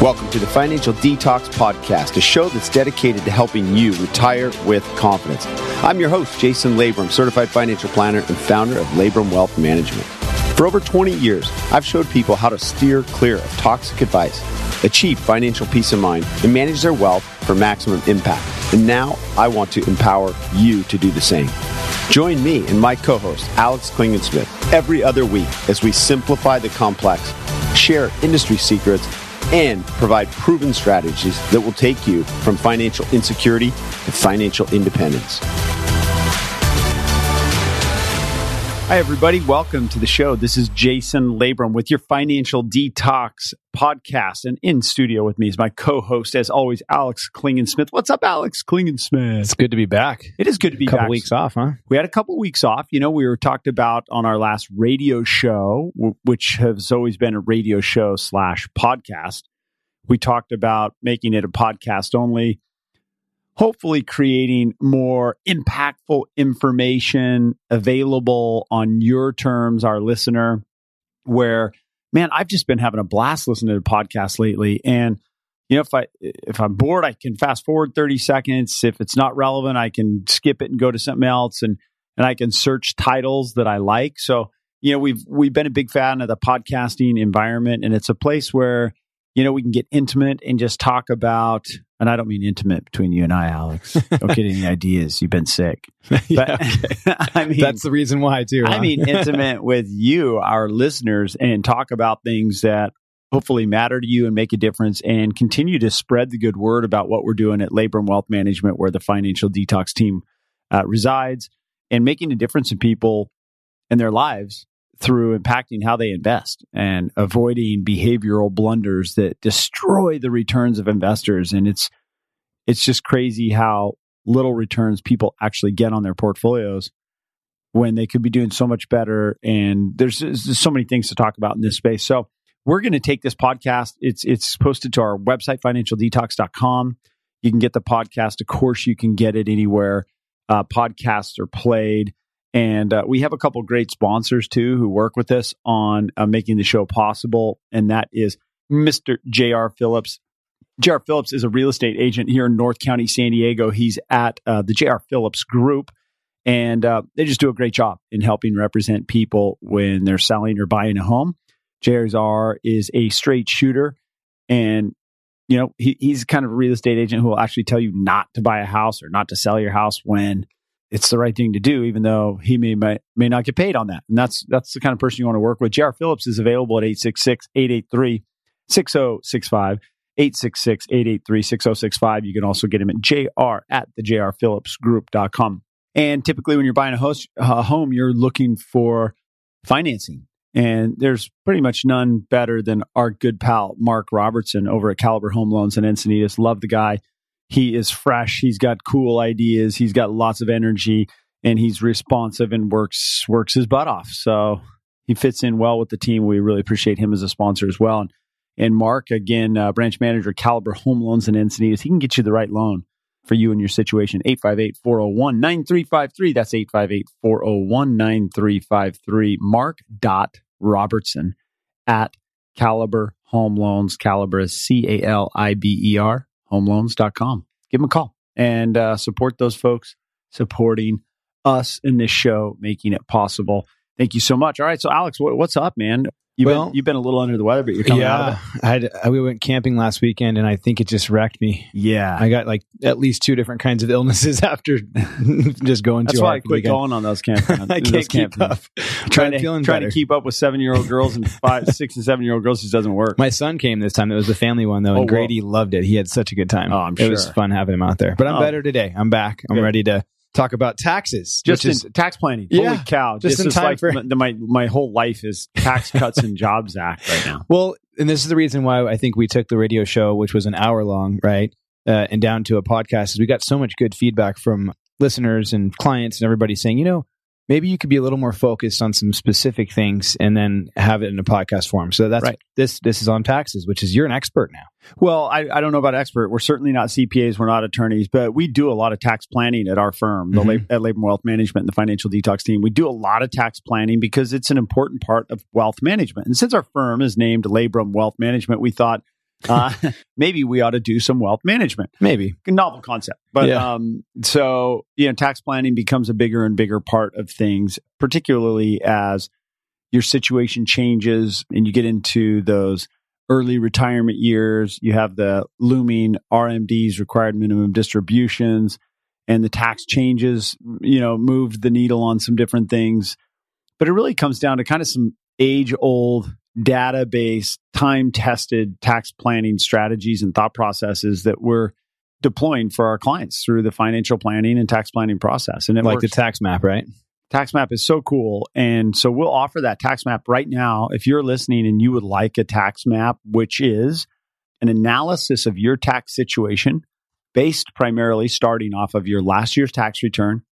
Welcome to the Financial Detox Podcast, a show that's dedicated to helping you retire with confidence. I'm your host, Jason Labrum, certified financial planner and founder of Labrum Wealth Management. For over 20 years, I've showed people how to steer clear of toxic advice, achieve financial peace of mind, and manage their wealth for maximum impact. And now I want to empower you to do the same. Join me and my co host, Alex Klingensmith, every other week as we simplify the complex, share industry secrets, and provide proven strategies that will take you from financial insecurity to financial independence. Hi, everybody. Welcome to the show. This is Jason Labrum with your Financial Detox podcast. And in studio with me is my co host, as always, Alex Klingensmith. What's up, Alex Klingensmith? It's good to be back. It is good to be a couple back. weeks off, huh? We had a couple weeks off. You know, we were talked about on our last radio show, which has always been a radio show slash podcast. We talked about making it a podcast only, hopefully creating more impactful information available on your terms, our listener, where, man, I've just been having a blast listening to podcasts lately. And you know if i if i'm bored i can fast forward 30 seconds if it's not relevant i can skip it and go to something else and and i can search titles that i like so you know we've we've been a big fan of the podcasting environment and it's a place where you know we can get intimate and just talk about and i don't mean intimate between you and i alex. Don't get any ideas you've been sick. But i mean That's the reason why, too. I mean, intimate with you, our listeners, and talk about things that hopefully matter to you and make a difference and continue to spread the good word about what we're doing at Labrum Wealth Management, where the financial detox team uh, resides, and making a difference in people and their lives through impacting how they invest and avoiding behavioral blunders that destroy the returns of investors. And it's it's just crazy how little returns people actually get on their portfolios when they could be doing so much better. And there's, there's so many things to talk about in this space. So we're going to take this podcast. It's it's posted to our website, financialdetox.com. You can get the podcast. Of course, you can get it anywhere uh, podcasts are played. And uh, we have a couple great sponsors too who work with us on uh, making the show possible. And that is Mr. J.R. Phillips. J.R. Phillips is a real estate agent here in North County, San Diego. He's at uh, the J.R. Phillips Group and uh, they just do a great job in helping represent people when they're selling or buying a home. JR is a straight shooter, and you know he, he's kind of a real estate agent who will actually tell you not to buy a house or not to sell your house when it's the right thing to do, even though he may may, may not get paid on that. And that's that's the kind of person you want to work with. JR Phillips is available at 866-883-6065. 866-883-6065. You can also get him at jr at the jrphillipsgroup.com. And typically, when you're buying a, host, a home, you're looking for financing. And there's pretty much none better than our good pal, Mark Robertson, over at Caliber Home Loans in Encinitas. Love the guy. He is fresh. He's got cool ideas. He's got lots of energy, and he's responsive and works works his butt off. So he fits in well with the team. We really appreciate him as a sponsor as well. And, and Mark, again, uh, branch manager, Caliber Home Loans in Encinitas, he can get you the right loan for you and your situation. 858 401 9353. That's 858 401 9353. Mark dot Robertson at Caliber Home Loans. Caliber is C A L I B E R, homeloans.com. Give them a call and uh, support those folks supporting us in this show, making it possible. Thank you so much. All right. So, Alex, what, what's up, man? You've, Well- been, you've been a little under the weather, but you're coming out of yeah, it. I had, I, we went camping last weekend, and I think it just wrecked me. Yeah. I got like at least two different kinds of illnesses after just going That's too why I hard the quit going on those campgrounds. I uh, can't keep up. Trying to, trying better. to keep up with seven year old girls and five, six, and seven year old girls just doesn't work. My son came this time. It was the family one though, Oh, and Grady loved it. He had such a good time. Oh, I'm It was fun having him out there. But I'm Oh. better today. I'm back. I'm Good. ready to talk about taxes. just is in tax planning. Yeah, Holy cow! just this in is time like for- my, my my whole life is Tax Cuts and Jobs Act right now. Well, and this is the reason why I think we took the radio show, which was an hour long, right, uh, and down to a podcast, is we got so much good feedback from listeners and clients and everybody saying, you know, maybe you could be a little more focused on some specific things and then have it in a podcast form. So that's Right. this. This is on taxes, which is you're an expert now. Well, I, I don't know about expert. We're certainly not CPAs. We're not attorneys, but we do a lot of tax planning at our firm, the Mhm. Lab- at Labrum Wealth Management and the Financial Detox team. We do a lot of tax planning because it's an important part of wealth management. And since our firm is named Labrum Wealth Management, we thought uh, maybe we ought to do some wealth management. Maybe. Novel concept. But Yeah. um, so, you know, tax planning becomes a bigger and bigger part of things, particularly as your situation changes and you get into those early retirement years. You have the looming RMDs, required minimum distributions, and the tax changes, you know, moved the needle on some different things. But it really comes down to kind of some age old database, time tested tax planning strategies and thought processes that we're deploying for our clients through the financial planning and tax planning process. And it like works. the tax map, right? Tax Map is so cool. And so we'll offer that tax map right now. If you're listening and you would like a tax map, which is an analysis of your tax situation based primarily starting off of your last year's tax return,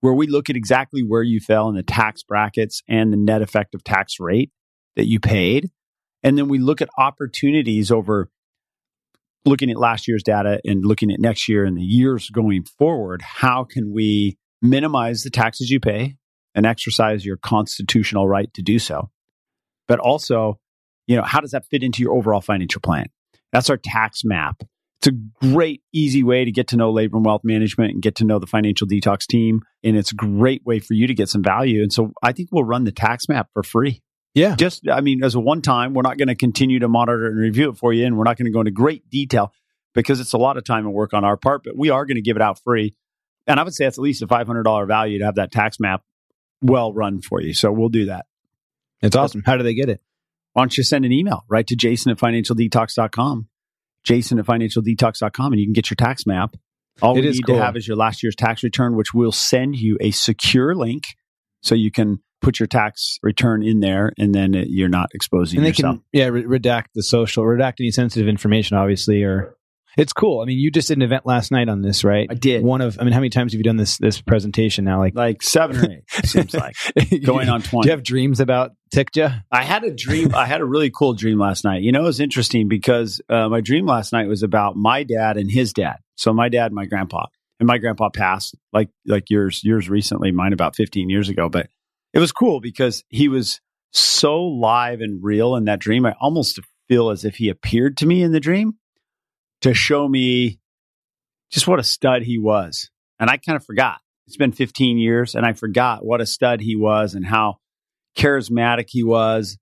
where we look at exactly where you fell in the tax brackets and the net effective tax rate that you paid. And then we look at opportunities over looking at last year's data and looking at next year and the years going forward. How can we minimize the taxes you pay and exercise your constitutional right to do so? But also, you know, how does that fit into your overall financial plan? That's our tax map. It's a great, easy way to get to know Labrum wealth management and get to know the financial detox team. And it's a great way for you to get some value. And so I think we'll run the tax map for free Yeah. just i mean as a one time we're not going to continue to monitor and review it for you and we're not going to go into great detail because it's a lot of time and work on our part but we are going to give it out free and i would say it's at least a $500 value to have that tax map well run for you so we'll do that It's awesome. How do they get it? why don't you send an email right to jason at financialdetox.com jason at financialdetox.com and you can get your tax map all It we is need cool. to have is your last year's tax return which we'll send you a secure link so you can put your tax return in there and then uh, you're not exposing and they yourself can yeah re- redact the social redact any sensitive information obviously or it's cool i mean you just did an event last night on this right I did. one of i mean how many times have you done this this presentation now like like seven or eight, seems like. Going on twenty. do 20. you have dreams about TCJA I had a dream. I had a really cool dream last night. You know, it was interesting because uh, my dream last night was about my dad and his dad. So my dad and my grandpa. And my grandpa passed like like yours yours recently, mine about 15 years ago. But it was cool because he was so live and real in that dream. I almost feel as if he appeared to me in the dream to show me just what a stud he was. And I kind of forgot. It's been 15 years and I forgot what a stud he was and how charismatic he was.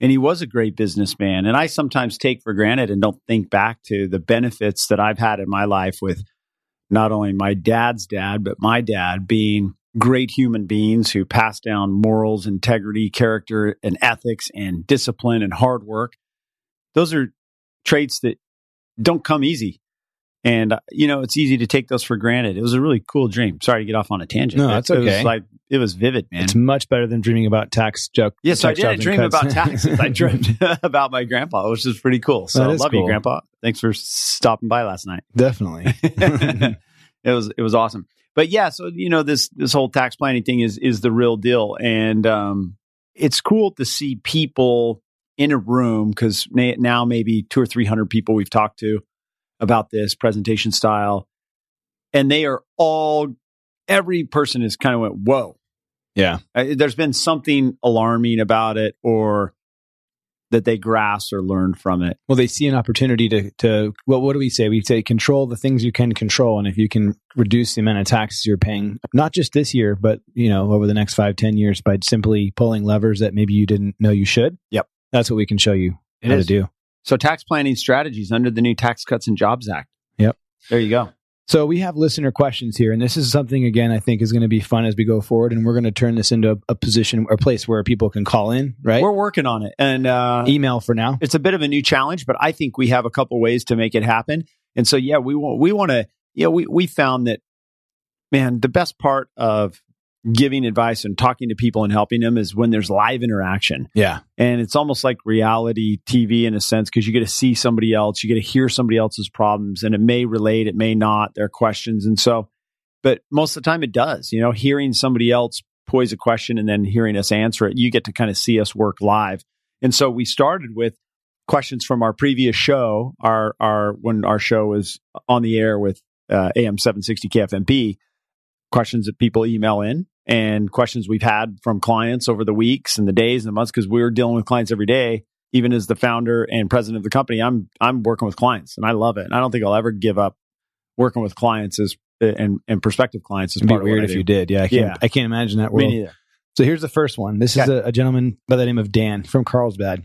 And he was a great businessman. And I sometimes take for granted and don't think back to the benefits that I've had in my life with not only my dad's dad, but my dad being great human beings who pass down morals, integrity, character, and ethics, and discipline and hard work. Those are traits that don't come easy. And, uh, you know, it's easy to take those for granted. It was a really cool dream. Sorry to get off on a tangent. No, that's It okay. was like, it was vivid, man. it's much better than dreaming about tax joke Yes, did. I and dreamed cuts. about taxes. I dreamed about my grandpa, which is pretty cool. So I love you. Grandpa. Thanks for stopping by last night. definitely it was it was awesome. But yeah, so you know this this whole tax planning thing is is the real deal, and um, it's cool to see people in a room because now maybe two or three hundred people we've talked to about this presentation style, and they are all every person is kind of went whoa. yeah. Uh, there's been something alarming about it or that they grasp or learn from it. well they see an opportunity to to well what do we say we say control the things you can control and if you can reduce the amount of taxes you're paying not just this year but you know over the next five ten years by simply pulling levers that maybe you didn't know you should Yep. that's what we can show you It how is. to do So tax planning strategies under the new Tax Cuts and Jobs Act. Yep. There you go. So we have listener questions here, and this is something again I think is going to be fun as we go forward, and we're going to turn this into a, a position or place where people can call in, right? We're working on it. And uh, Email for now. it's a bit of a new challenge, but I think we have a couple ways to make it happen. And so, yeah, we want, we want to, you know, we, we found that, man, the best part of giving advice and talking to people and helping them is when there's live interaction. Yeah, And it's almost like reality TV in a sense because you get to see somebody else, you get to hear somebody else's problems, and it may relate, it may not, their questions. And so, but most of the time it does. You know, hearing somebody else pose a question and then hearing us answer it, you get to kind of see us work live. And so we started with questions from our previous show, our our when our show was on the air with uh, AM 760 KFMB, questions that people email in and questions we've had from clients over the weeks and the days and the months because we're dealing with clients every day even as the founder and president of the company, I'm I'm working with clients and I love it. And I don't think I'll ever give up working with clients as and and prospective clients Is It'd be of weird if you did. Yeah, I can't. Yeah. I can't imagine that Me world. neither. So here's the first one. This is a, a gentleman by the name of Dan from Carlsbad.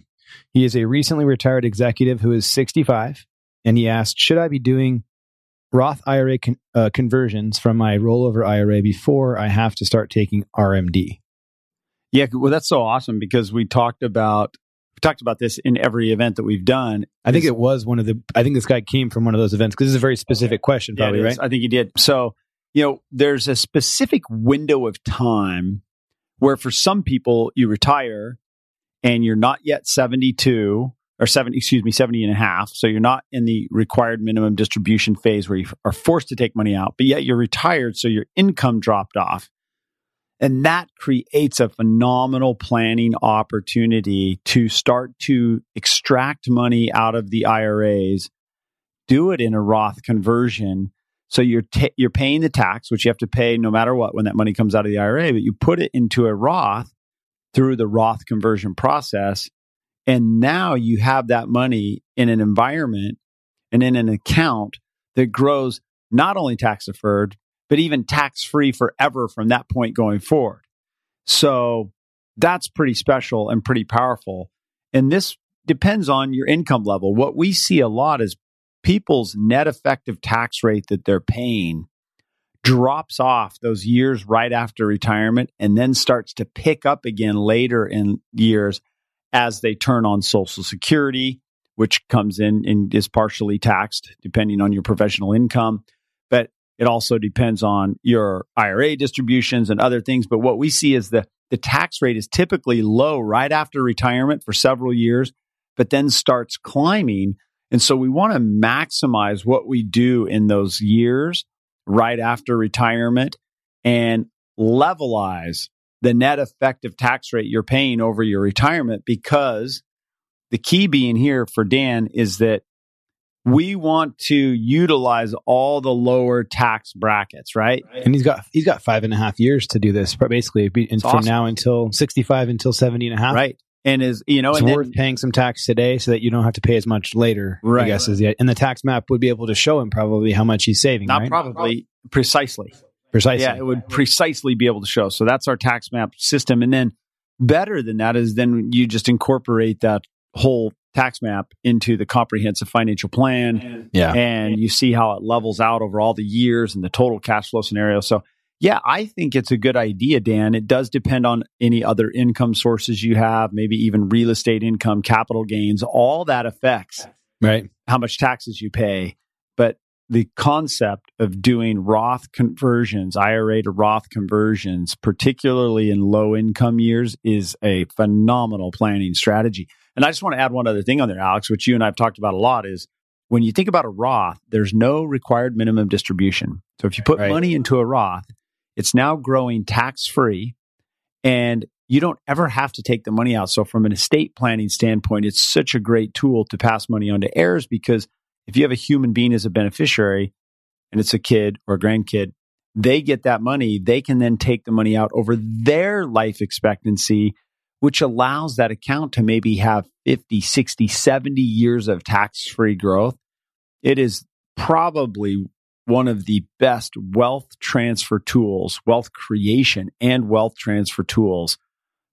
He is a recently retired executive who is 65, and he asked, "Should I be doing Roth IRA con- uh, conversions from my rollover IRA before I have to start taking RMD?" Yeah, well, that's so awesome because we talked about we talked about this in every event that we've done. I think it was one of the. I think this guy came from one of those events because this is a very specific question, probably it right. I think he did. So, you know, there's a specific window of time where for some people you retire and you're not yet 72 or 70, excuse me, 70 and a half. So you're not in the required minimum distribution phase where you are forced to take money out, but yet you're retired. So your income dropped off. And that creates a phenomenal planning opportunity to start to extract money out of the IRAs, do it in a Roth conversion. So you're ta you're paying the tax, which you have to pay no matter what when that money comes out of the IRA, but you put it into a Roth through the Roth conversion process, and now you have that money in an environment and in an account that grows not only tax deferred but even tax free forever from that point going forward. So that's pretty special and pretty powerful. And this depends on your income level. What we see a lot is people's net effective tax rate that they're paying drops off those years right after retirement and then starts to pick up again later in years as they turn on Social Security, which comes in and is partially taxed depending on your professional income. But it also depends on your IRA distributions and other things. But what we see is the, the tax rate is typically low right after retirement for several years, but then starts climbing. And so we want to maximize what we do in those years right after retirement and levelize the net effective tax rate you're paying over your retirement because the key being here for Dan is that we want to utilize all the lower tax brackets, right? And he's got he's got five and a half years to do this, but basically, and from awesome. now until 65 until 70 and a half. Right. And is, you know, It's and then- worth paying some tax today so that you don't have to pay as much later. Right. I guess is the and the tax map would be able to show him probably how much he's saving. not right? probably precisely. Precisely. Yeah, it would precisely be able to show. So that's our tax map system. And then better than that is then you just incorporate that whole tax map into the comprehensive financial plan yeah. and you see how it levels out over all the years and the total cash flow scenario. So yeah, I think it's a good idea, Dan. It does depend on any other income sources you have, maybe even real estate income, capital gains, all that affects Right. how much taxes you pay. The concept of doing Roth conversions, IRA to Roth conversions, particularly in low income years, is a phenomenal planning strategy. And I just want to add one other thing on there, Alex, which you and I have talked about a lot is when you think about a Roth, there's no required minimum distribution. So if you put Right. money into a Roth, it's now growing tax free and you don't ever have to take the money out. So from an estate planning standpoint, it's such a great tool to pass money on to heirs because if you have a human being as a beneficiary and it's a kid or a grandkid, they get that money. They can then take the money out over their life expectancy, which allows that account to maybe have 50, 60, 70 years of tax free growth. It is probably one of the best wealth transfer tools, wealth creation and wealth transfer tools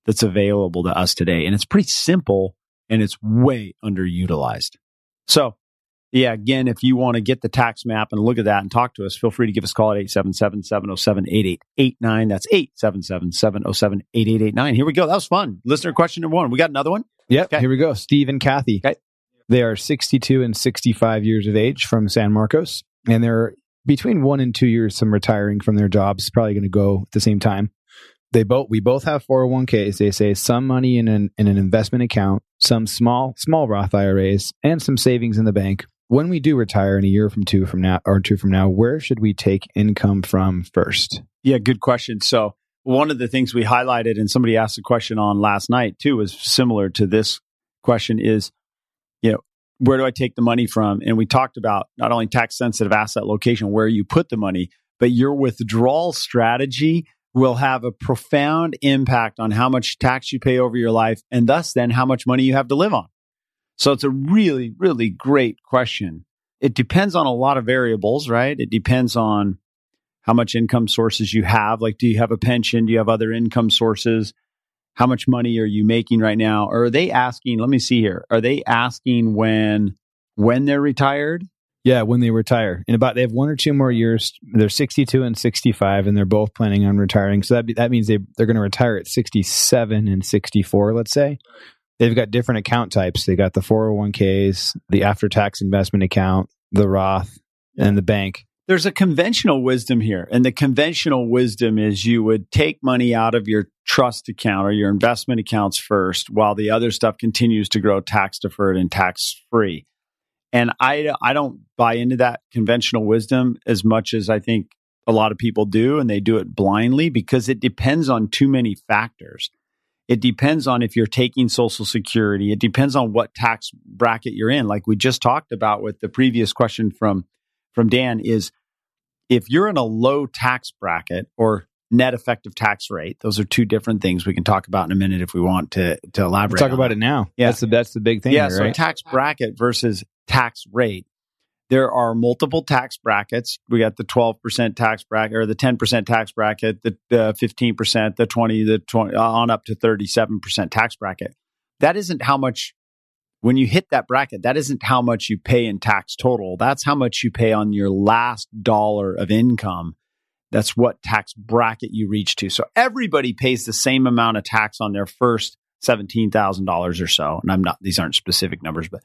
that's available to us today. And it's pretty simple and it's way underutilized. So, yeah, again, if you want to get the tax map and look at that and talk to us, feel free to give us a call at 877 707 8889. That's 877 707 8889. Here we go. That was fun. Listener question number one. We got another one? Yep. Okay. Here we go. Steve and Kathy. Okay. They are 62 and 65 years of age from San Marcos, and they're between one and two years from retiring from their jobs. Probably going to go at the same time. They both we both have 401ks. They say some money in an in an investment account, some small small Roth IRAs, and some savings in the bank. When we do retire in a year from two from now or two from now, where should we take income from first? Yeah, good question. So, one of the things we highlighted, and somebody asked a question on last night too, was similar to this question is, you know, where do I take the money from? And we talked about not only tax sensitive asset location, where you put the money, but your withdrawal strategy will have a profound impact on how much tax you pay over your life and thus then how much money you have to live on. So it's a really, really great question. It depends on a lot of variables, right? It depends on how much income sources you have. Like, do you have a pension? Do you have other income sources? How much money are you making right now? Or are they asking, let me see here. Are they asking when when they're retired? Yeah, when they retire. In about they have one or two more years. They're 62 and 65 and they're both planning on retiring. So that be, that means they they're going to retire at 67 and 64, let's say. They've got different account types. They got the 401k's, the after-tax investment account, the Roth, and the bank there's a conventional wisdom here. And the conventional wisdom is you would take money out of your trust account or your investment accounts first while the other stuff continues to grow tax deferred and tax free. And I, I don't buy into that conventional wisdom as much as I think a lot of people do. And they do it blindly because it depends on too many factors. It depends on if you're taking Social Security. It depends on what tax bracket you're in. Like we just talked about with the previous question from from Dan is if you're in a low tax bracket or net effective tax rate, those are two different things we can talk about in a minute if we want to to elaborate. We'll talk about that. it now. Yeah, that's the that's the big thing. Yeah, here, so right? tax bracket versus tax rate. There are multiple tax brackets. We got the 12% tax bracket or the 10% tax bracket, the, the 15%, the 20, the 20 on up to 37% tax bracket. That isn't how much when you hit that bracket, that isn't how much you pay in tax total. That's how much you pay on your last dollar of income. That's what tax bracket you reach to. So everybody pays the same amount of tax on their first $17,000 or so. And I'm not, these aren't specific numbers, but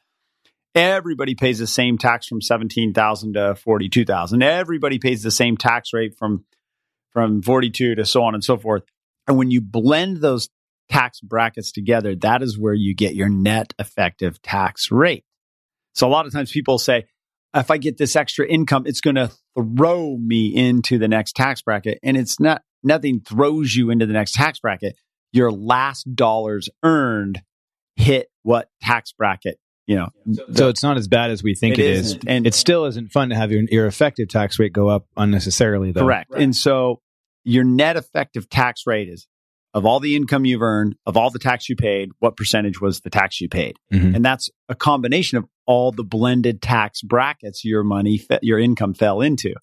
everybody pays the same tax from 17,000 to 42,000. Everybody pays the same tax rate from, from 42 to so on and so forth. And when you blend those tax brackets together, that is where you get your net effective tax rate. So a lot of times people say, if I get this extra income, it's going to throw me into the next tax bracket. And it's not, nothing throws you into the next tax bracket. Your last dollars earned hit what tax bracket, you know. So it's not as bad as we think It it And- it still isn't fun to have your, your effective tax rate go up unnecessarily, though. Correct. And so your net effective tax rate is of all the income you've earned, of all the tax you paid, what percentage was the tax you paid? Mhm. And that's a combination of all the blended tax brackets your money, fe- your income fell into.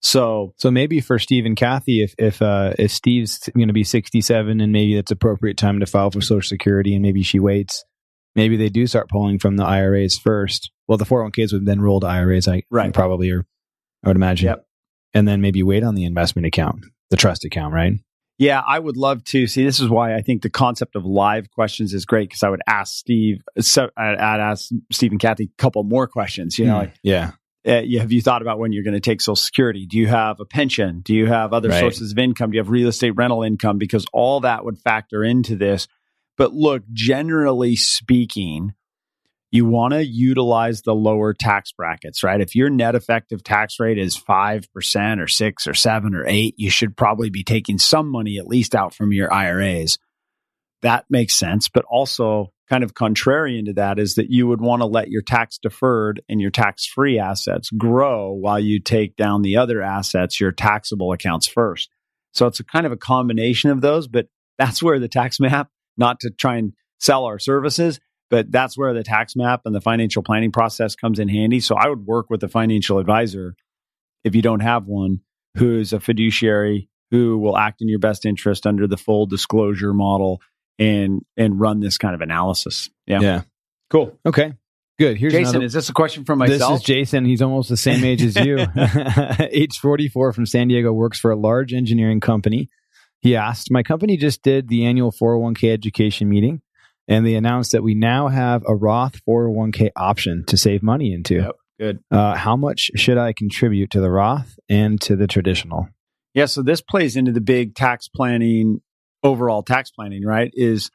So So maybe for Steve and Kathy, if if uh, if Steve's going to be sixty seven and maybe it's appropriate time to file for Social Security, and maybe she waits, maybe they do start pulling from the IRAs first. Well, the four hundred one ks would then roll to IRAs, I Right. probably, or I would imagine, Yep. and then maybe wait on the investment account, the trust account, right? Yeah, I would love to see. This is why I think the concept of live questions is great because I would ask Steve, so I'd, I'd ask Steve and Kathy a couple more questions. You know, Hmm. like, yeah, uh, you- have you thought about when you're going to take Social Security? Do you have a pension? Do you have other Right. sources of income? Do you have real estate rental income? Because all that would factor into this. But look, generally speaking, you want to utilize the lower tax brackets, right? If your net effective tax rate is 5% or 6 or 7 or 8, you should probably be taking some money at least out from your IRAs. That makes sense, but also kind of contrarian to that is that you would want to let your tax deferred and your tax free assets grow while you take down the other assets, your taxable accounts first. So it's a kind of a combination of those, but that's where the tax map, not to try and sell our services, but that's where the tax map and the financial planning process comes in handy. So I would work with a financial advisor if you don't have one who's a fiduciary who will act in your best interest under the full disclosure model and and run this kind of analysis. Yeah. yeah. Cool. Okay, good. Here's Jason, another. is this a question from myself? This myself? is Jason. He's almost the same age as you. age 44 from San Diego, works for a large engineering company. He asked, My company just did the annual 401k education meeting, and they announced that we now have a Roth 401k option to save money into. Yep. Good. Uh, how much should I contribute to the Roth and to the traditional? Yeah, so this plays into the big tax planning, overall tax planning, right? Is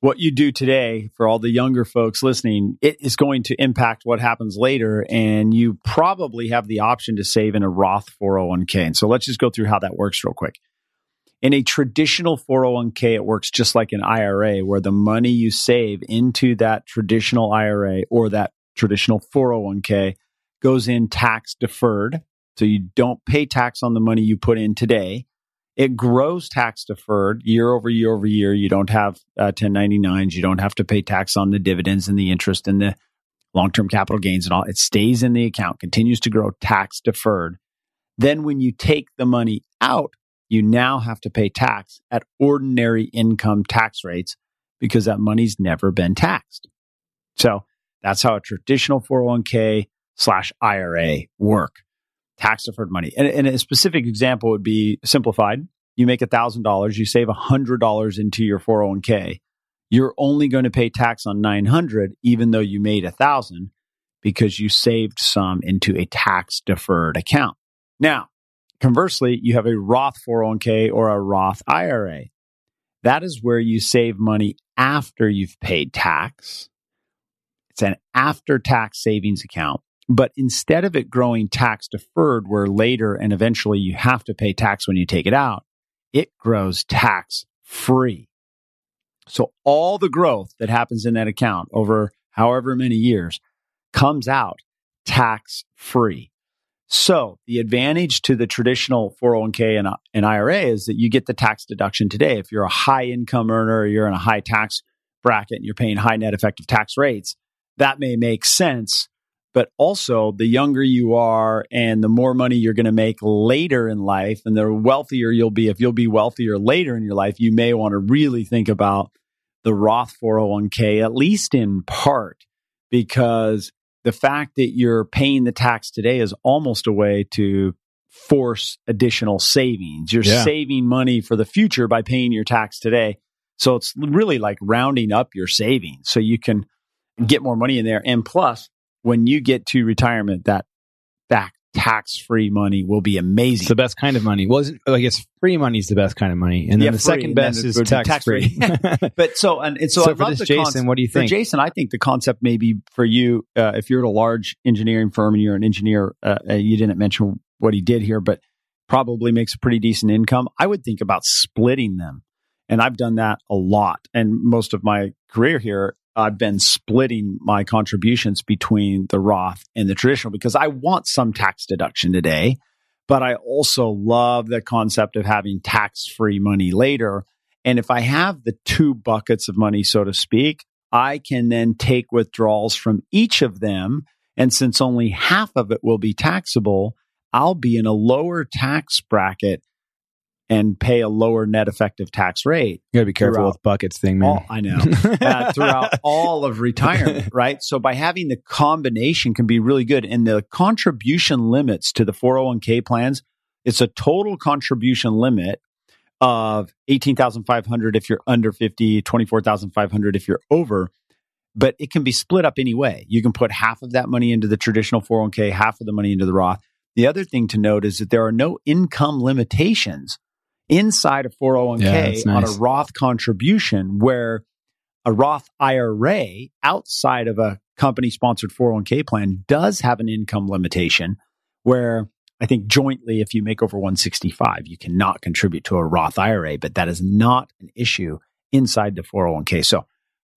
what you do today for all the younger folks listening, it is going to impact what happens later. And you probably have the option to save in a Roth 401k. And so let's just go through how that works real quick. In a traditional 401k, it works just like an IRA, where the money you save into that traditional IRA or that traditional 401k goes in tax deferred. So you don't pay tax on the money you put in today. It grows tax deferred year over year over year. You don't have uh, 1099s. You don't have to pay tax on the dividends and the interest and the long term capital gains and all. It stays in the account, continues to grow tax deferred. Then when you take the money out, you now have to pay tax at ordinary income tax rates because that money's never been taxed. So that's how a traditional 401k slash IRA work. Tax deferred money. And, and, a specific example would be simplified. You make $1,000, you save $100 into your 401k. You're only going to pay tax on 900 even though you made 1000 because you saved some into a tax deferred account. Now, conversely, you have a Roth 401k or a Roth IRA. That is where you save money after you've paid tax. It's an after tax savings account. But instead of it growing tax deferred, where later and eventually you have to pay tax when you take it out, it grows tax free. So all the growth that happens in that account over however many years comes out tax free. So the advantage to the traditional 401k and, uh, and IRA is that you get the tax deduction today. If you're a high income earner or you're in a high tax bracket and you're paying high net effective tax rates, that may make sense. But also, the younger you are and the more money you're going to make later in life, and the wealthier you'll be, if you'll be wealthier later in your life, you may want to really think about the Roth 401k, at least in part, because the fact that you're paying the tax today is almost a way to force additional savings. You're yeah. saving money for the future by paying your tax today. So it's really like rounding up your savings so you can get more money in there. And plus, when you get to retirement, that tax free money will be amazing. It's the best kind of money. Well, I guess free money is the best kind of money, and then yeah, the free, second best is tax free. but so and, and so, so for this, Jason, concept, what do you think? For Jason, I think the concept maybe for you, uh, if you're at a large engineering firm and you're an engineer, uh, you didn't mention what he did here, but probably makes a pretty decent income. I would think about splitting them. And I've done that a lot. And most of my career here, I've been splitting my contributions between the Roth and the traditional because I want some tax deduction today, but I also love the concept of having tax free money later. And if I have the two buckets of money, so to speak, I can then take withdrawals from each of them. And since only half of it will be taxable, I'll be in a lower tax bracket and pay a lower net effective tax rate. You got to be careful with buckets thing, man. All, I know. uh, throughout all of retirement, right? So by having the combination can be really good. And the contribution limits to the 401k plans, it's a total contribution limit of 18,500 if you're under 50, 24,500 if you're over. But it can be split up anyway. You can put half of that money into the traditional 401k, half of the money into the Roth. The other thing to note is that there are no income limitations inside a 401k yeah, nice. on a Roth contribution where a Roth IRA outside of a company sponsored 401k plan does have an income limitation where I think jointly, if you make over 165, you cannot contribute to a Roth IRA, but that is not an issue inside the 401k. So,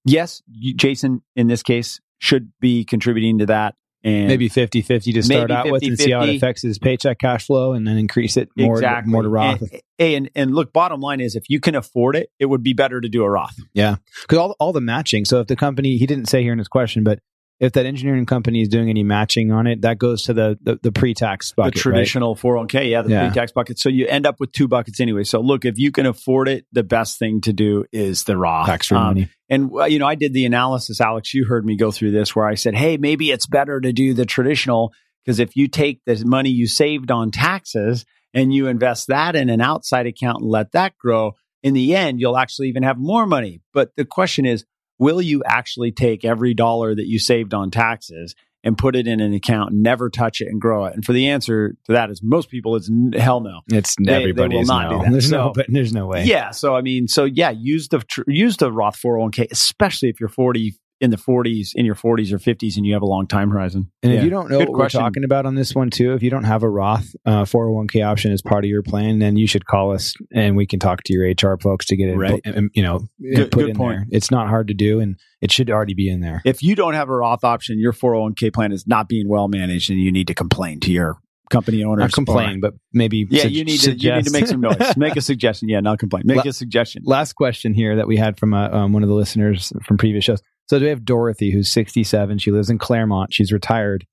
yes, Jason, in this case, should be contributing to that. And maybe 50 50 to start out 50, with and 50. see how it affects his paycheck cash flow and then increase it more, exactly. more to Roth. And, and, and look, bottom line is if you can afford it, it would be better to do a Roth. Yeah. Because all, all the matching. So if the company, he didn't say here in his question, but if that engineering company is doing any matching on it, that goes to the the, the pre-tax bucket, the traditional 401k, yeah, the yeah. pre-tax bucket. So you end up with two buckets anyway. So look, if you can afford it, the best thing to do is the Roth. Tax-free um, money. And you know, I did the analysis, Alex. You heard me go through this, where I said, hey, maybe it's better to do the traditional because if you take the money you saved on taxes and you invest that in an outside account and let that grow, in the end, you'll actually even have more money. But the question is, will you actually take every dollar that you saved on taxes and put it in an account, never touch it and grow it? And for the answer to that is most people, it's hell no. It's they, everybody will not no. do that. There's so, no, but there's no way. Yeah. So I mean, so yeah, use the use the Roth 401k, especially if you're 40, in the 40s, in your 40s or 50s, and you have a long time horizon. And yeah. if you don't know Good what question. we're talking about on this one too, if you don't have a Roth uh, 401k option as part of your plan, then you should call us and we can talk to your HR folks to get it, right. you know, good, put good in point. there. It's not hard to do, and it should already be in there. If you don't have a Roth option, your 401k plan is not being well managed, and you need to complain to your company owners. Not complain, but maybe Yeah, su- you need to you need to make some noise. make a suggestion. Yeah, not complain. Make La- a suggestion. Last question here that we had from uh, um, one of the listeners from previous shows. So we have Dorothy, who's 67. She lives in Claremont. She's retired.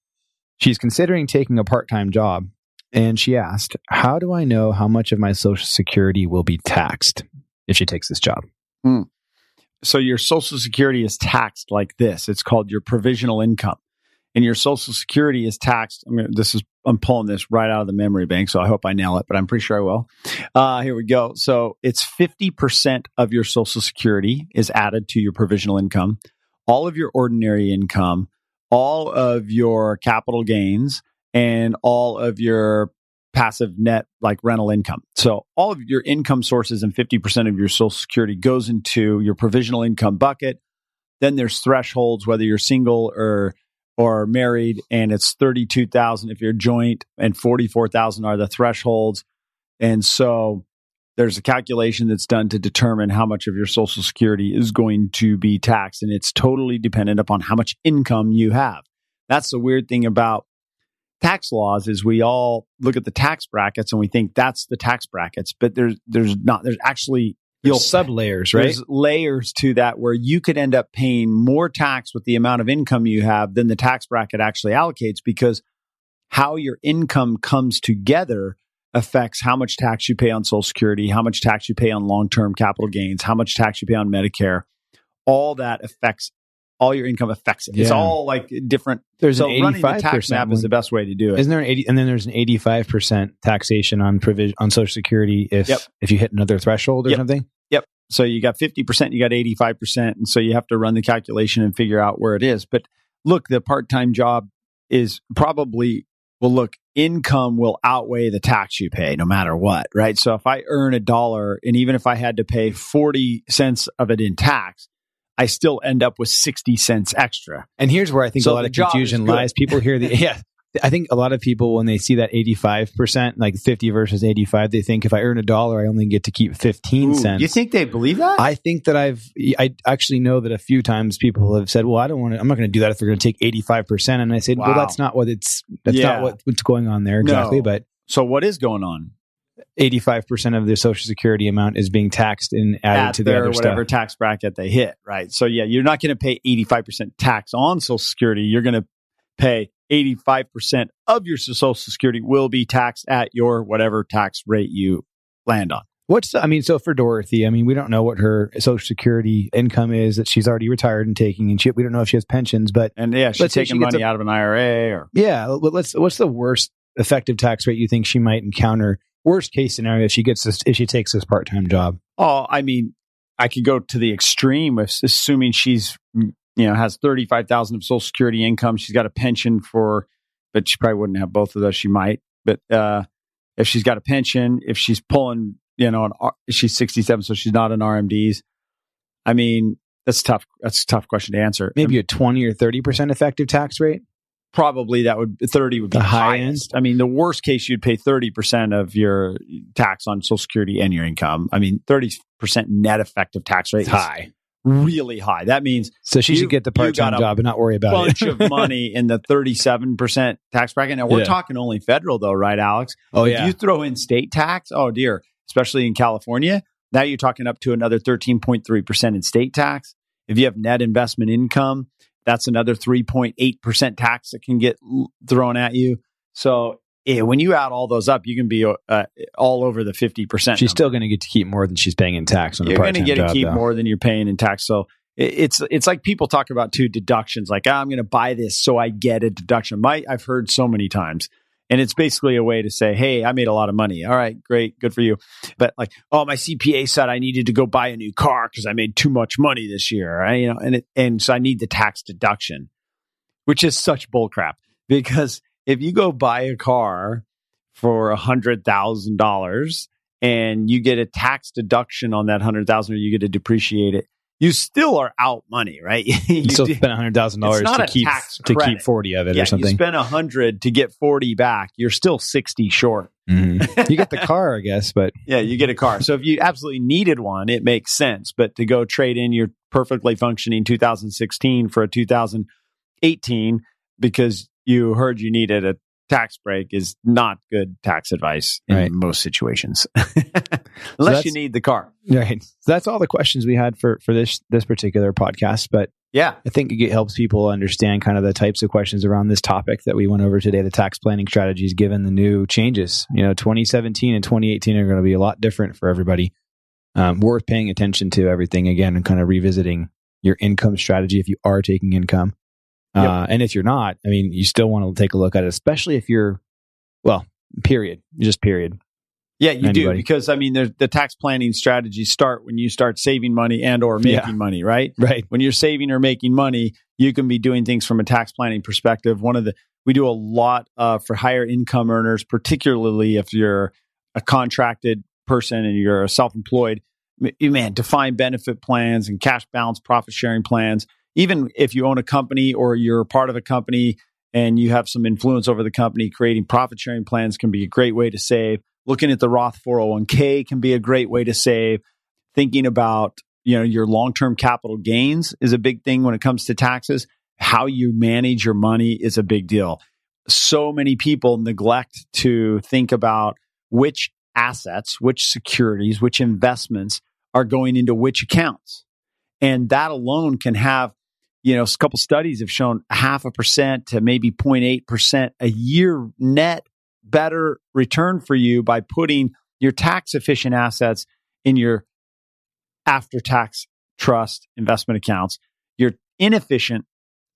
She's considering taking a part time job. And she asked, How do I know how much of my Social Security will be taxed if she takes this job? So your Social Security is taxed like this. It's called your provisional income, and your Social Security is taxed. I mean, this is I'm pulling this right out of the memory bank, so I hope I nail it, but I'm pretty sure I will. Uh, here we go. So it's 50 percent of your Social Security is added to your provisional income, all of your ordinary income, all of your capital gains, and all of your passive net like rental income. So all of your income sources and 50% of your social security goes into your provisional income bucket. Then there's thresholds whether you're single or or married and it's 32,000 if you're joint and 44,000 are the thresholds. And so there's a calculation that's done to determine how much of your social security is going to be taxed and it's totally dependent upon how much income you have. That's the weird thing about tax laws is we all look at the tax brackets and we think that's the tax brackets, but there's there's not there's actually You'll you'll sub layers, right? there's layers to that where you could end up paying more tax with the amount of income you have than the tax bracket actually allocates because how your income comes together affects how much tax you pay on social security, how much tax you pay on long-term capital gains, how much tax you pay on Medicare. All that affects all your income affects it. It's all like different There's so an running the 85% tax map is the best way to do it. Isn't there an 80 and then there's an 85% taxation on provision on social security if Yep. if you hit another threshold or Yep. something? Yep. So you got 50%, you got 85%. And so you have to run the calculation and figure out where it is. But look, the part time job is probably, well, look, income will outweigh the tax you pay no matter what, right? So if I earn a dollar and even if I had to pay 40 cents of it in tax, I still end up with 60 cents extra. And here's where I think So a lot of confusion lies. People hear the yeah. I think a lot of people when they see that 85%, like 50 versus 85, they think if I earn a dollar, I only get to keep 15 Ooh, cents. you think they believe that? I think that I've I actually know that a few times people have said, "Well, I don't want to. I'm not going to do that if they're going to take 85 percent." And I said, "Well, that's not what it's. That's Yeah. not what, what's going on there exactly. No. But so what is going on? 85 percent of the Social Security amount is being taxed and added at to the their other whatever stuff. tax bracket they hit, right? So yeah, you're not going to pay 85% tax on Social Security. You're going to pay 85% of your Social Security will be taxed at your whatever tax rate you land on. What's the, I mean, so for Dorothy, I mean, we don't know what her Social Security income is that she's already retired and taking, and she, we don't know if she has pensions. But And yeah, she's taking she money a- out of an IRA or yeah, let- let's. What's the worst effective tax rate you think she might encounter? Worst case scenario if she gets this, if she takes this part time job. Oh, I mean, I could go to the extreme of assuming she's, you know, has 35,000 of social security income. She's got a pension for, but she probably wouldn't have both of those. She might, but, uh, if she's got a pension, if she's pulling, you know, an, R- she's 67, so she's not an RMDs. I mean, that's tough. That's a tough question to answer. Maybe a 20 or 30 percent effective tax rate. probably that would 30 would be The the high highest. I mean, the worst case you'd pay 30% of your tax on social security and your income. I mean, 30% net effective tax rate It's is high. Really high. That means So she You- should get the part time a job and not worry about bunch it. Bunch of money in the 37% tax bracket. Now we're Yeah. talking only federal though, right, Alex? oh if yeah. you throw in state tax, oh dear, especially in California, now you're talking up to another 13.3% in state tax. If you have net investment income, that's another 3.8% tax that can get thrown at you. So yeah, when you add all those up, you can be uh, all over the 50%. she's still going to get to keep more than she's paying in tax on you're going to get to keep though. more than you're paying in tax. So it- it's it's like people talk about two deductions, like "Ah, I'm going to buy this so I get a deduction. My I've heard so many times, and it's basically a way to say, hey, I made a lot of money. All right, great, good for you. But like, oh, my CPA said I needed to go buy a new car because I made too much money this year, right? You know, and it, and so I need the tax deduction, which is such bullcrap because if you go buy a car for a hundred thousand dollars and you get a tax deduction on that hundred thousand, or you get to depreciate it, you still are out money, right? You still spend hundred thousand dollars to keep to keep forty of it yeah, or something. you spend a hundred to get forty back. You're still sixty short. Mhm. you get the car, I guess, but Yeah, you get a car. So if you absolutely needed one, it makes sense. But to go trade in your perfectly functioning 2016 for a 2018 because you heard you needed a tax break is not good tax advice in Right. most situations, unless that's- you need the car. Right. So that's all the questions we had for for this this particular podcast. But Yeah, I think it helps people understand kind of the types of questions around this topic that we went over today, the tax planning strategies given the new changes. You know, 2017 and 2018 are going to be a lot different for everybody. Um, worth paying attention to everything again and kind of revisiting your income strategy if you are taking income. Uh, and if you're not, I mean, you still want to take a look at it, especially if you're, well, period, just period. yeah, you do because I mean, the tax planning strategies start when you start saving money and or making Yeah. money, right? Right. when you're saving or making money, you can be doing things from a tax planning perspective. One of the we do a lot uh, for higher income earners, particularly if you're a contracted person and you're a self-employed. Man, defined benefit plans and cash balance profit sharing plans. Even if you own a company or you're part of a company and you have some influence over the company, creating profit sharing plans can be a great way to save. Looking at the Roth 401k can be a great way to save. Thinking about you know your long-term capital gains is a big thing when it comes to taxes how you manage your money is a big deal so many people neglect to think about which assets which securities which investments are going into which accounts and that alone can have you know a couple studies have shown half a percent to maybe 0.8% a year net better return for you by putting your tax efficient assets in your after tax trust investment accounts, your inefficient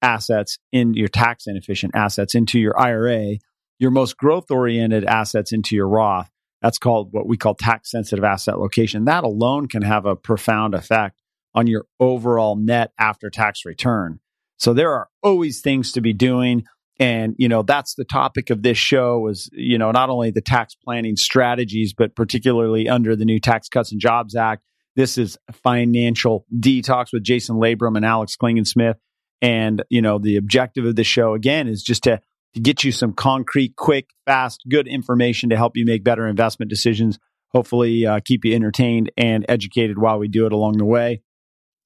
assets in your tax inefficient assets into your IRA, your most growth oriented assets into your Roth. That's called what we call tax sensitive asset location. That alone can have a profound effect on your overall net after tax return. So there are always things to be doing. And, you know, that's the topic of this show was, you know, not only the tax planning strategies, but particularly under the new Tax Cuts and Jobs Act. This is financial detox with Jason Labrum and Alex Klingensmith. And, you know, the objective of this show again is just to, to get you some concrete, quick, fast, good information to help you make better investment decisions. Hopefully, uh, keep you entertained and educated while we do it along the way.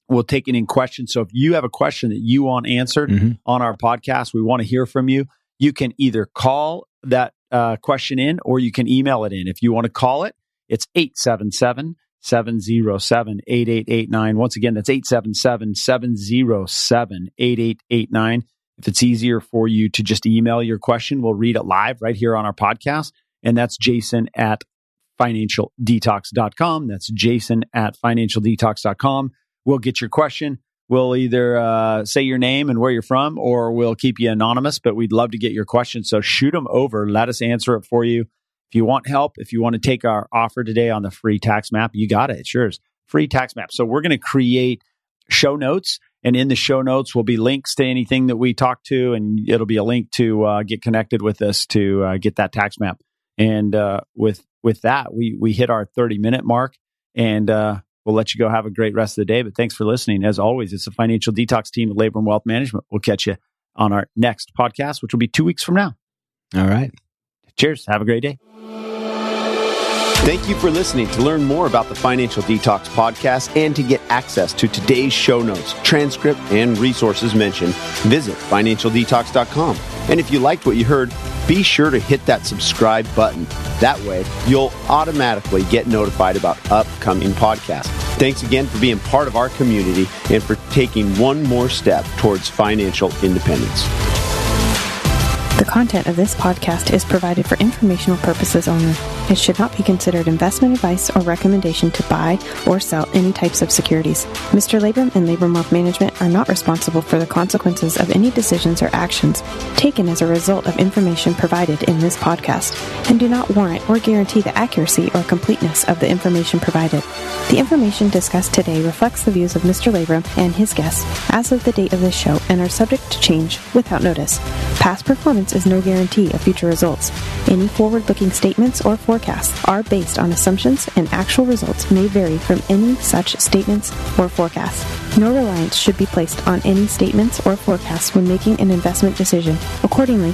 We'll take it in questions. So if you have a question that you want answered Mhm. on our podcast, we want to hear from you. You can either call that uh, question in or you can email it in. If you want to call it, it's 877 707 8889. Once again, that's 877 707 8889. If it's easier for you to just email your question, we'll read it live right here on our podcast. And that's Jason at financialdetox.com. That's Jason at financialdetox.com. We'll get your question. We'll either uh, say your name and where you're from, or we'll keep you anonymous, but we'd love to get your questions. So shoot them over. Let us answer it for you. If you want help, if you want to take our offer today on the free tax map, you got it. It's yours. Free tax map. So we're going to create show notes. And in the show notes will be links to anything that we talk to, and it'll be a link to uh, get connected with us to uh, get that tax map. And uh, with with that, we we hit our thirty minute mark, and uh, we'll let you go have a great rest of the day. But thanks for listening. As always, it's the financial detox team at Labrum Wealth Management. We'll catch you on our next podcast, which will be two weeks from now. All right. Cheers. Have a great day. Thank you for listening. To learn more about the Financial Detox podcast and to get access to today's show notes, transcript, and resources mentioned, visit financialdetox.com. And if you liked what you heard, be sure to hit that subscribe button. That way, you'll automatically get notified about upcoming podcasts. Thanks again for being part of our community and for taking one more step towards financial independence. The content of this podcast is provided for informational purposes only. It should not be considered investment advice or recommendation to buy or sell any types of securities. Mr. Labrum and Labrum Wealth Management are not responsible for the consequences of any decisions or actions taken as a result of information provided in this podcast and do not warrant or guarantee the accuracy or completeness of the information provided. The information discussed today reflects the views of Mr. Labrum and his guests as of the date of this show and are subject to change without notice. Past performance is no guarantee of future results. Any forward looking statements or forecasts are based on assumptions, and actual results may vary from any such statements or forecasts. No reliance should be placed on any statements or forecasts when making an investment decision. Accordingly,